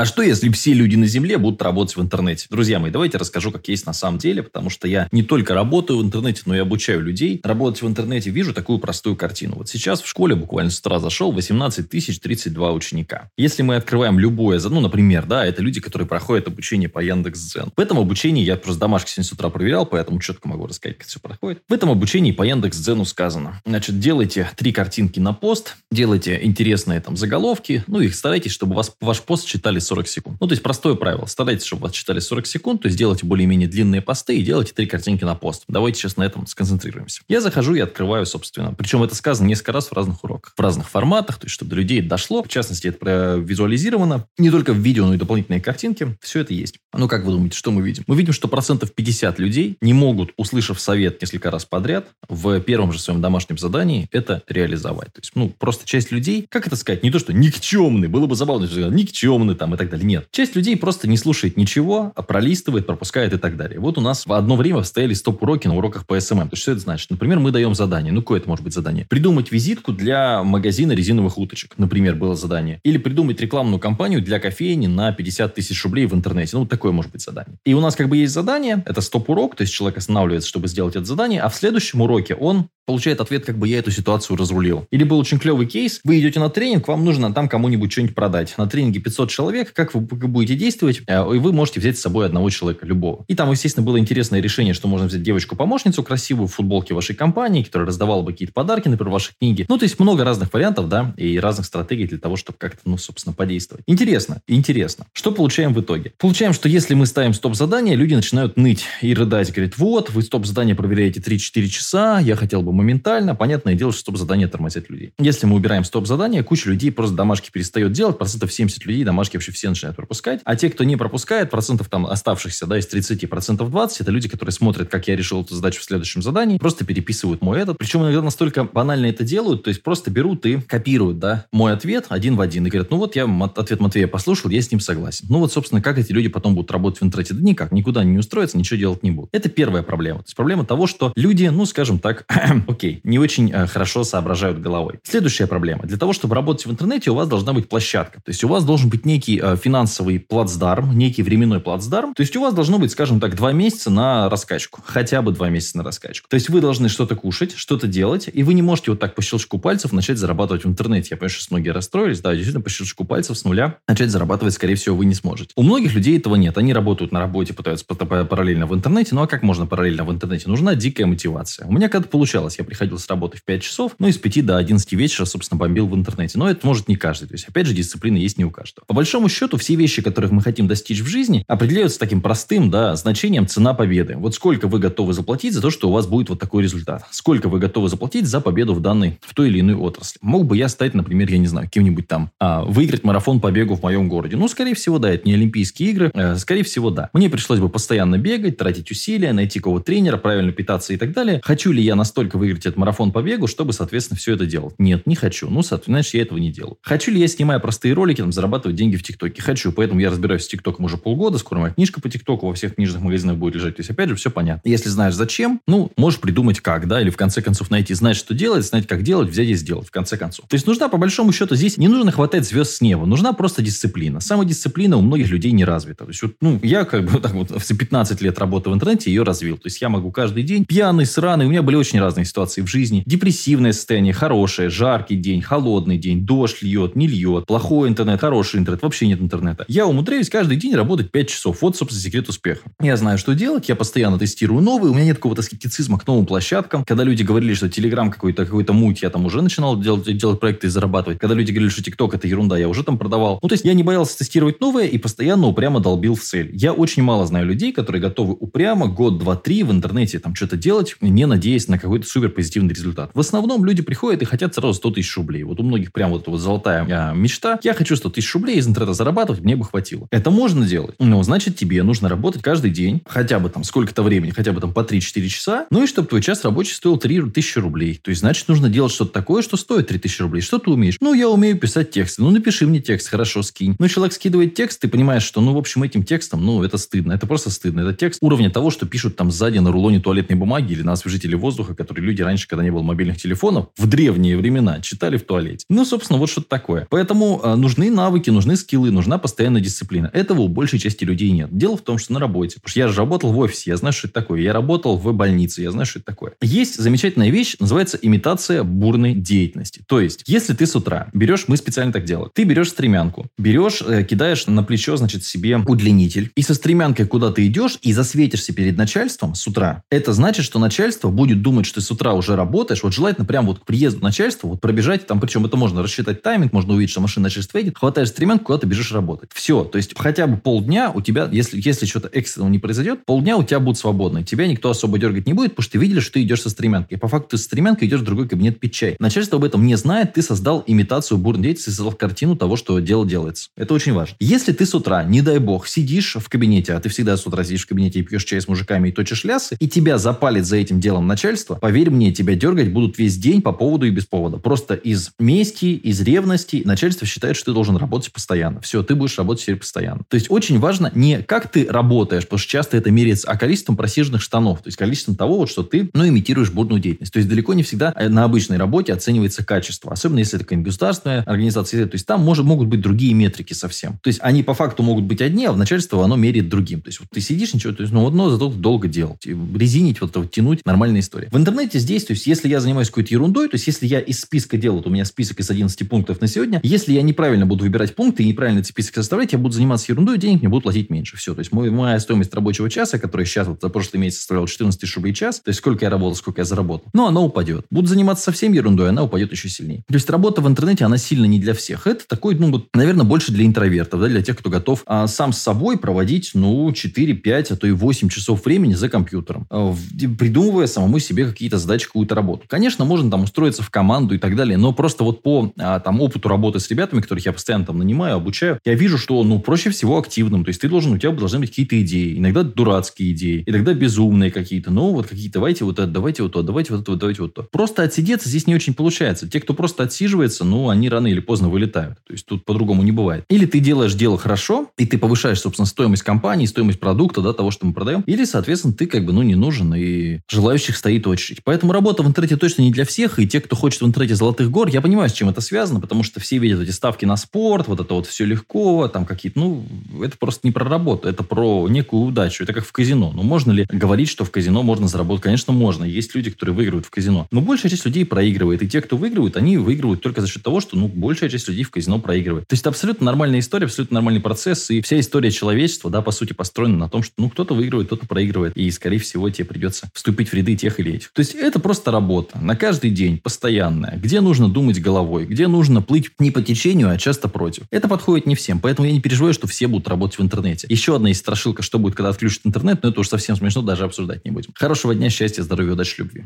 А что, если все люди на Земле будут работать в интернете? Друзья мои, давайте расскажу, как есть на самом деле, потому что я не только работаю в интернете, но и обучаю людей. Работать в интернете вижу такую простую картину. Вот сейчас в школе буквально с утра зашел 18 тысяч 32 ученика. Если мы открываем любое, ну, например, да, это люди, которые проходят обучение по Яндекс.Дзен. В этом обучении, я просто домашки сегодня с утра проверял, поэтому четко могу рассказать, как все проходит. В этом обучении по Яндекс.Дзену сказано. Значит, делайте три картинки на пост, делайте интересные там заголовки, ну и старайтесь, чтобы вас, ваш пост читали 40 секунд. Ну, то есть простое правило. Старайтесь, чтобы вас читали 40 секунд, то есть делайте более-менее длинные посты и делайте три картинки на пост. Давайте сейчас на этом сконцентрируемся. Я захожу и открываю, собственно. Причем это сказано несколько раз в разных уроках, в разных форматах, то есть чтобы до людей дошло. В частности, это визуализировано не только в видео, но и дополнительные картинки. Все это есть. Ну, как вы думаете, что мы видим? Мы видим, что процентов 50 людей не могут, услышав совет несколько раз подряд, в первом же своем домашнем задании это реализовать. То есть, ну, просто часть людей, как это сказать, не то, что никчемный, было бы забавно, что никчемный там и так далее. Нет. Часть людей просто не слушает ничего, а пролистывает, пропускает и так далее. Вот у нас в одно время стояли стоп-уроки на уроках по SMM. То есть, что это значит? Например, мы даем задание. Ну, какое это может быть задание? Придумать визитку для магазина резиновых уточек. Например, было задание. Или придумать рекламную кампанию для кофейни на 50 тысяч рублей в интернете. Ну, такое может быть задание. И у нас как бы есть задание, это стоп-урок, то есть человек останавливается, чтобы сделать это задание, а в следующем уроке он получает ответ, как бы я эту ситуацию разрулил. Или был очень клевый кейс, вы идете на тренинг, вам нужно там кому-нибудь что-нибудь продать. На тренинге 500 человек, как вы будете действовать, э, и вы можете взять с собой одного человека, любого. И там, естественно, было интересное решение, что можно взять девочку-помощницу красивую в футболке вашей компании, которая раздавала бы какие-то подарки, например, ваши книги. Ну, то есть много разных вариантов, да, и разных стратегий для того, чтобы как-то, ну, собственно, подействовать. Интересно, интересно. Что получаем в итоге? Получаем, что если мы ставим стоп-задание, люди начинают ныть и рыдать. Говорят, вот, вы стоп-задание проверяете 3-4 часа, я хотел бы моментально. Понятное дело, что стоп-задание тормозит людей. Если мы убираем стоп-задание, куча людей просто домашки перестает делать, процентов 70 людей домашки вообще все начинают пропускать. А те, кто не пропускает, процентов там оставшихся, да, из 30, процентов 20, это люди, которые смотрят, как я решил эту задачу в следующем задании, просто переписывают мой этот. Причем иногда настолько банально это делают, то есть просто берут и копируют, да, мой ответ один в один. И говорят, ну вот я ответ Матвея послушал, я с ним согласен. Ну вот, собственно, как эти люди потом будут работать в интернете? Да никак, никуда не устроятся, ничего делать не будут. Это первая проблема. То есть проблема того, что люди, ну, скажем так, окей, не очень э, хорошо соображают головой. Следующая проблема. Для того, чтобы работать в интернете, у вас должна быть площадка. То есть у вас должен быть некий э, финансовый плацдарм, некий временной плацдарм. То есть у вас должно быть, скажем так, два месяца на раскачку. Хотя бы два месяца на раскачку. То есть вы должны что-то кушать, что-то делать, и вы не можете вот так по щелчку пальцев начать зарабатывать в интернете. Я понимаю, что многие расстроились. Да, действительно, по щелчку пальцев с нуля начать зарабатывать, скорее всего, вы не сможете. У многих людей этого нет. Они работают на работе, пытаются параллельно в интернете. Ну а как можно параллельно в интернете? Нужна дикая мотивация. У меня когда-то получалось. Я приходил с работы в 5 часов, ну и с 5 до 11 вечера, собственно, бомбил в интернете. Но это может не каждый. То есть, опять же, дисциплина есть не у каждого. По большому счету, все вещи, которых мы хотим достичь в жизни, определяются таким простым, да, значением цена победы. Вот сколько вы готовы заплатить за то, что у вас будет вот такой результат. Сколько вы готовы заплатить за победу в данной, в той или иной отрасли. Мог бы я стать, например, я не знаю, кем-нибудь там, а, выиграть марафон по бегу в моем городе. Ну, скорее всего, да, это не Олимпийские игры. Э, скорее всего, да. Мне пришлось бы постоянно бегать, тратить усилия, найти кого-то тренера, правильно питаться и так далее. Хочу ли я настолько выиграть этот марафон по бегу, чтобы, соответственно, все это делать? Нет, не хочу. Ну, соответственно, значит, я этого не делаю. Хочу ли я, снимая простые ролики, там, зарабатывать деньги в ТикТоке? Хочу. Поэтому я разбираюсь с ТикТоком уже полгода. Скоро моя книжка по ТикТоку во всех книжных магазинах будет лежать. То есть, опять же, все понятно. Если знаешь зачем, ну, можешь придумать как, да, или в конце концов найти, знать, что делать, знать, как делать, взять и сделать, в конце концов. То есть, нужна, по большому счету, здесь не нужно хватать звезд с неба. Нужна просто дисциплина. Самодисциплина у многих людей не развита. То есть, вот, ну, я как бы так вот за 15 лет работы в интернете ее развил. То есть, я могу каждый день пьяный, сраный. У меня были очень разные ситуации в жизни. Депрессивное состояние, хорошее, жаркий день, холодный день, дождь льет, не льет, плохой интернет, хороший интернет, вообще нет интернета. Я умудряюсь каждый день работать 5 часов. Вот, собственно, секрет успеха. Я знаю, что делать, я постоянно тестирую новые, у меня нет какого-то скептицизма к новым площадкам. Когда люди говорили, что Телеграм какой-то какой-то муть, я там уже начинал делать, делать проекты и зарабатывать. Когда люди говорили, что ТикТок это ерунда, я уже там продавал. Ну, то есть я не боялся тестировать новое и постоянно упрямо долбил в цель. Я очень мало знаю людей, которые готовы упрямо год, два, три в интернете там что-то делать, не надеясь на какой-то супер позитивный результат. В основном люди приходят и хотят сразу 100 тысяч рублей. Вот у многих прям вот вот золотая а, мечта. Я хочу 100 тысяч рублей из интернета зарабатывать, мне бы хватило. Это можно делать. Но значит тебе нужно работать каждый день, хотя бы там сколько-то времени, хотя бы там по 3-4 часа, ну и чтобы твой час рабочий стоил 3 тысячи рублей. То есть, значит, нужно делать что-то такое, что стоит 3 тысячи рублей. Что ты умеешь? Ну, я умею писать тексты. Ну, напиши мне текст, хорошо, скинь. Ну, человек скидывает текст, ты понимаешь, что, ну, в общем, этим текстом, ну, это стыдно. Это просто стыдно. Это текст уровня того, что пишут там сзади на рулоне туалетной бумаги или на освежителе воздуха, который люди раньше, когда не было мобильных телефонов, в древние времена читали в туалете. Ну, собственно, вот что-то такое. Поэтому э, нужны навыки, нужны скиллы, нужна постоянная дисциплина. Этого у большей части людей нет. Дело в том, что на работе, потому что я же работал в офисе, я знаю, что это такое. Я работал в больнице, я знаю, что это такое. Есть замечательная вещь, называется имитация бурной деятельности. То есть, если ты с утра берешь, мы специально так делаем, ты берешь стремянку, берешь, э, кидаешь на плечо, значит, себе удлинитель, и со стремянкой куда ты идешь, и засветишься перед начальством с утра, это значит, что начальство будет думать, что ты с утра уже работаешь, вот желательно прям вот к приезду начальства вот пробежать, там, причем это можно рассчитать тайминг, можно увидеть, что машина начальства едет, хватаешь стремянку, куда ты бежишь работать. Все, то есть хотя бы полдня у тебя, если, если что-то экстренного не произойдет, полдня у тебя будут свободны. Тебя никто особо дергать не будет, потому что ты видели, что ты идешь со стремянкой. По факту ты со стремянкой идешь в другой кабинет пить чай. Начальство об этом не знает, ты создал имитацию бурной деятельности, создал картину того, что дело делается. Это очень важно. Если ты с утра, не дай бог, сидишь в кабинете, а ты всегда с утра сидишь в кабинете и пьешь чай с мужиками и точишь лясы, и тебя запалит за этим делом начальство, поверь мне, тебя дергать будут весь день по поводу и без повода. Просто из мести, из ревности начальство считает, что ты должен работать постоянно. Все, ты будешь работать теперь постоянно. То есть очень важно не как ты работаешь, потому что часто это меряется, а количеством просиженных штанов, то есть количеством того, вот, что ты, ну, имитируешь бурную деятельность. То есть далеко не всегда э, на обычной работе оценивается качество, особенно если это какая-нибудь государственная организация. То есть там может, могут быть другие метрики совсем. То есть они по факту могут быть одни, а в начальство оно меряет другим. То есть вот ты сидишь, ничего, то есть, ну, одно зато долго делать. Резинить, вот, вот тянуть, нормальная история. В интернете здесь, то есть если я занимаюсь какой-то ерундой, то есть если я из списка дел, вот у меня список из 11 пунктов на сегодня, если я неправильно буду выбирать пункты и неправильно эти список составлять, я буду заниматься ерундой, денег мне будут платить меньше. Все. То есть мой, моя стоимость рабочего часа, которая сейчас вот за прошлый месяц составляла 14 тысяч рублей час, то есть сколько я работал, сколько я заработал, ну, она упадет. Буду заниматься совсем ерундой, она упадет еще сильнее. То есть работа в интернете, она сильно не для всех. Это такой, ну, вот, наверное, больше для интровертов, да, для тех, кто готов а, сам с собой проводить, ну, 4, 5, а то и 8 часов времени за компьютером, а, придумывая самому себе какие-то задачи, какую-то работу. Конечно, можно там устроиться в команду и так далее, но просто вот по а, там опыту работы с ребятами, которых я постоянно там нанимаю, обучаю, я вижу, что, ну, проще всего активным. То есть ты должен, у тебя должны быть какие-то идеи, иногда дурацкие идеи, иногда безумные какие-то, ну, вот какие-то, давайте вот это, давайте вот то, давайте вот это, давайте вот то. Просто отсидеться здесь не очень получается. Те, кто просто отсиживается, ну, они рано или поздно вылетают. То есть тут по-другому не бывает. Или ты делаешь дело хорошо, и ты повышаешь, собственно, стоимость компании, стоимость продукта, да, того, что мы продаем. Или, соответственно, ты как бы, ну, не нужен, и желающих стоит очередь. Поэтому работа в интернете точно не для всех, и те, кто хочет в интернете золотых гор, я понимаю, с чем это связано, потому что все видят эти ставки на спорт, вот это вот все легко, там какие-то, ну, это просто не про работу, это про некую удачу. Это как в казино. Ну, можно ли говорить, что в казино можно заработать? Конечно, можно. Есть люди, которые выигрывают в казино. Но большая часть людей проигрывает. И те, кто выигрывают, они выигрывают только за счет того, что, ну, большая часть людей в казино проигрывает. То есть это абсолютно нормальная история, абсолютно нормальный процесс. И вся история человечества, да, по сути, построена на том, что, ну, кто-то выигрывает, кто-то проигрывает. И, скорее всего, тебе придется вступить в ряды тех или этих. То есть это просто работа. На каждый день, постоянная. Где нужно думать головой, где нужно плыть не по течению, а часто против. Это подходит не всем. Поэтому я не переживаю, что все будут работать в интернете. Еще одна есть страшилка, что будет, когда отключат интернет, но это уж совсем смешно, даже обсуждать не будем. Хорошего дня, счастья, здоровья, удачи, любви.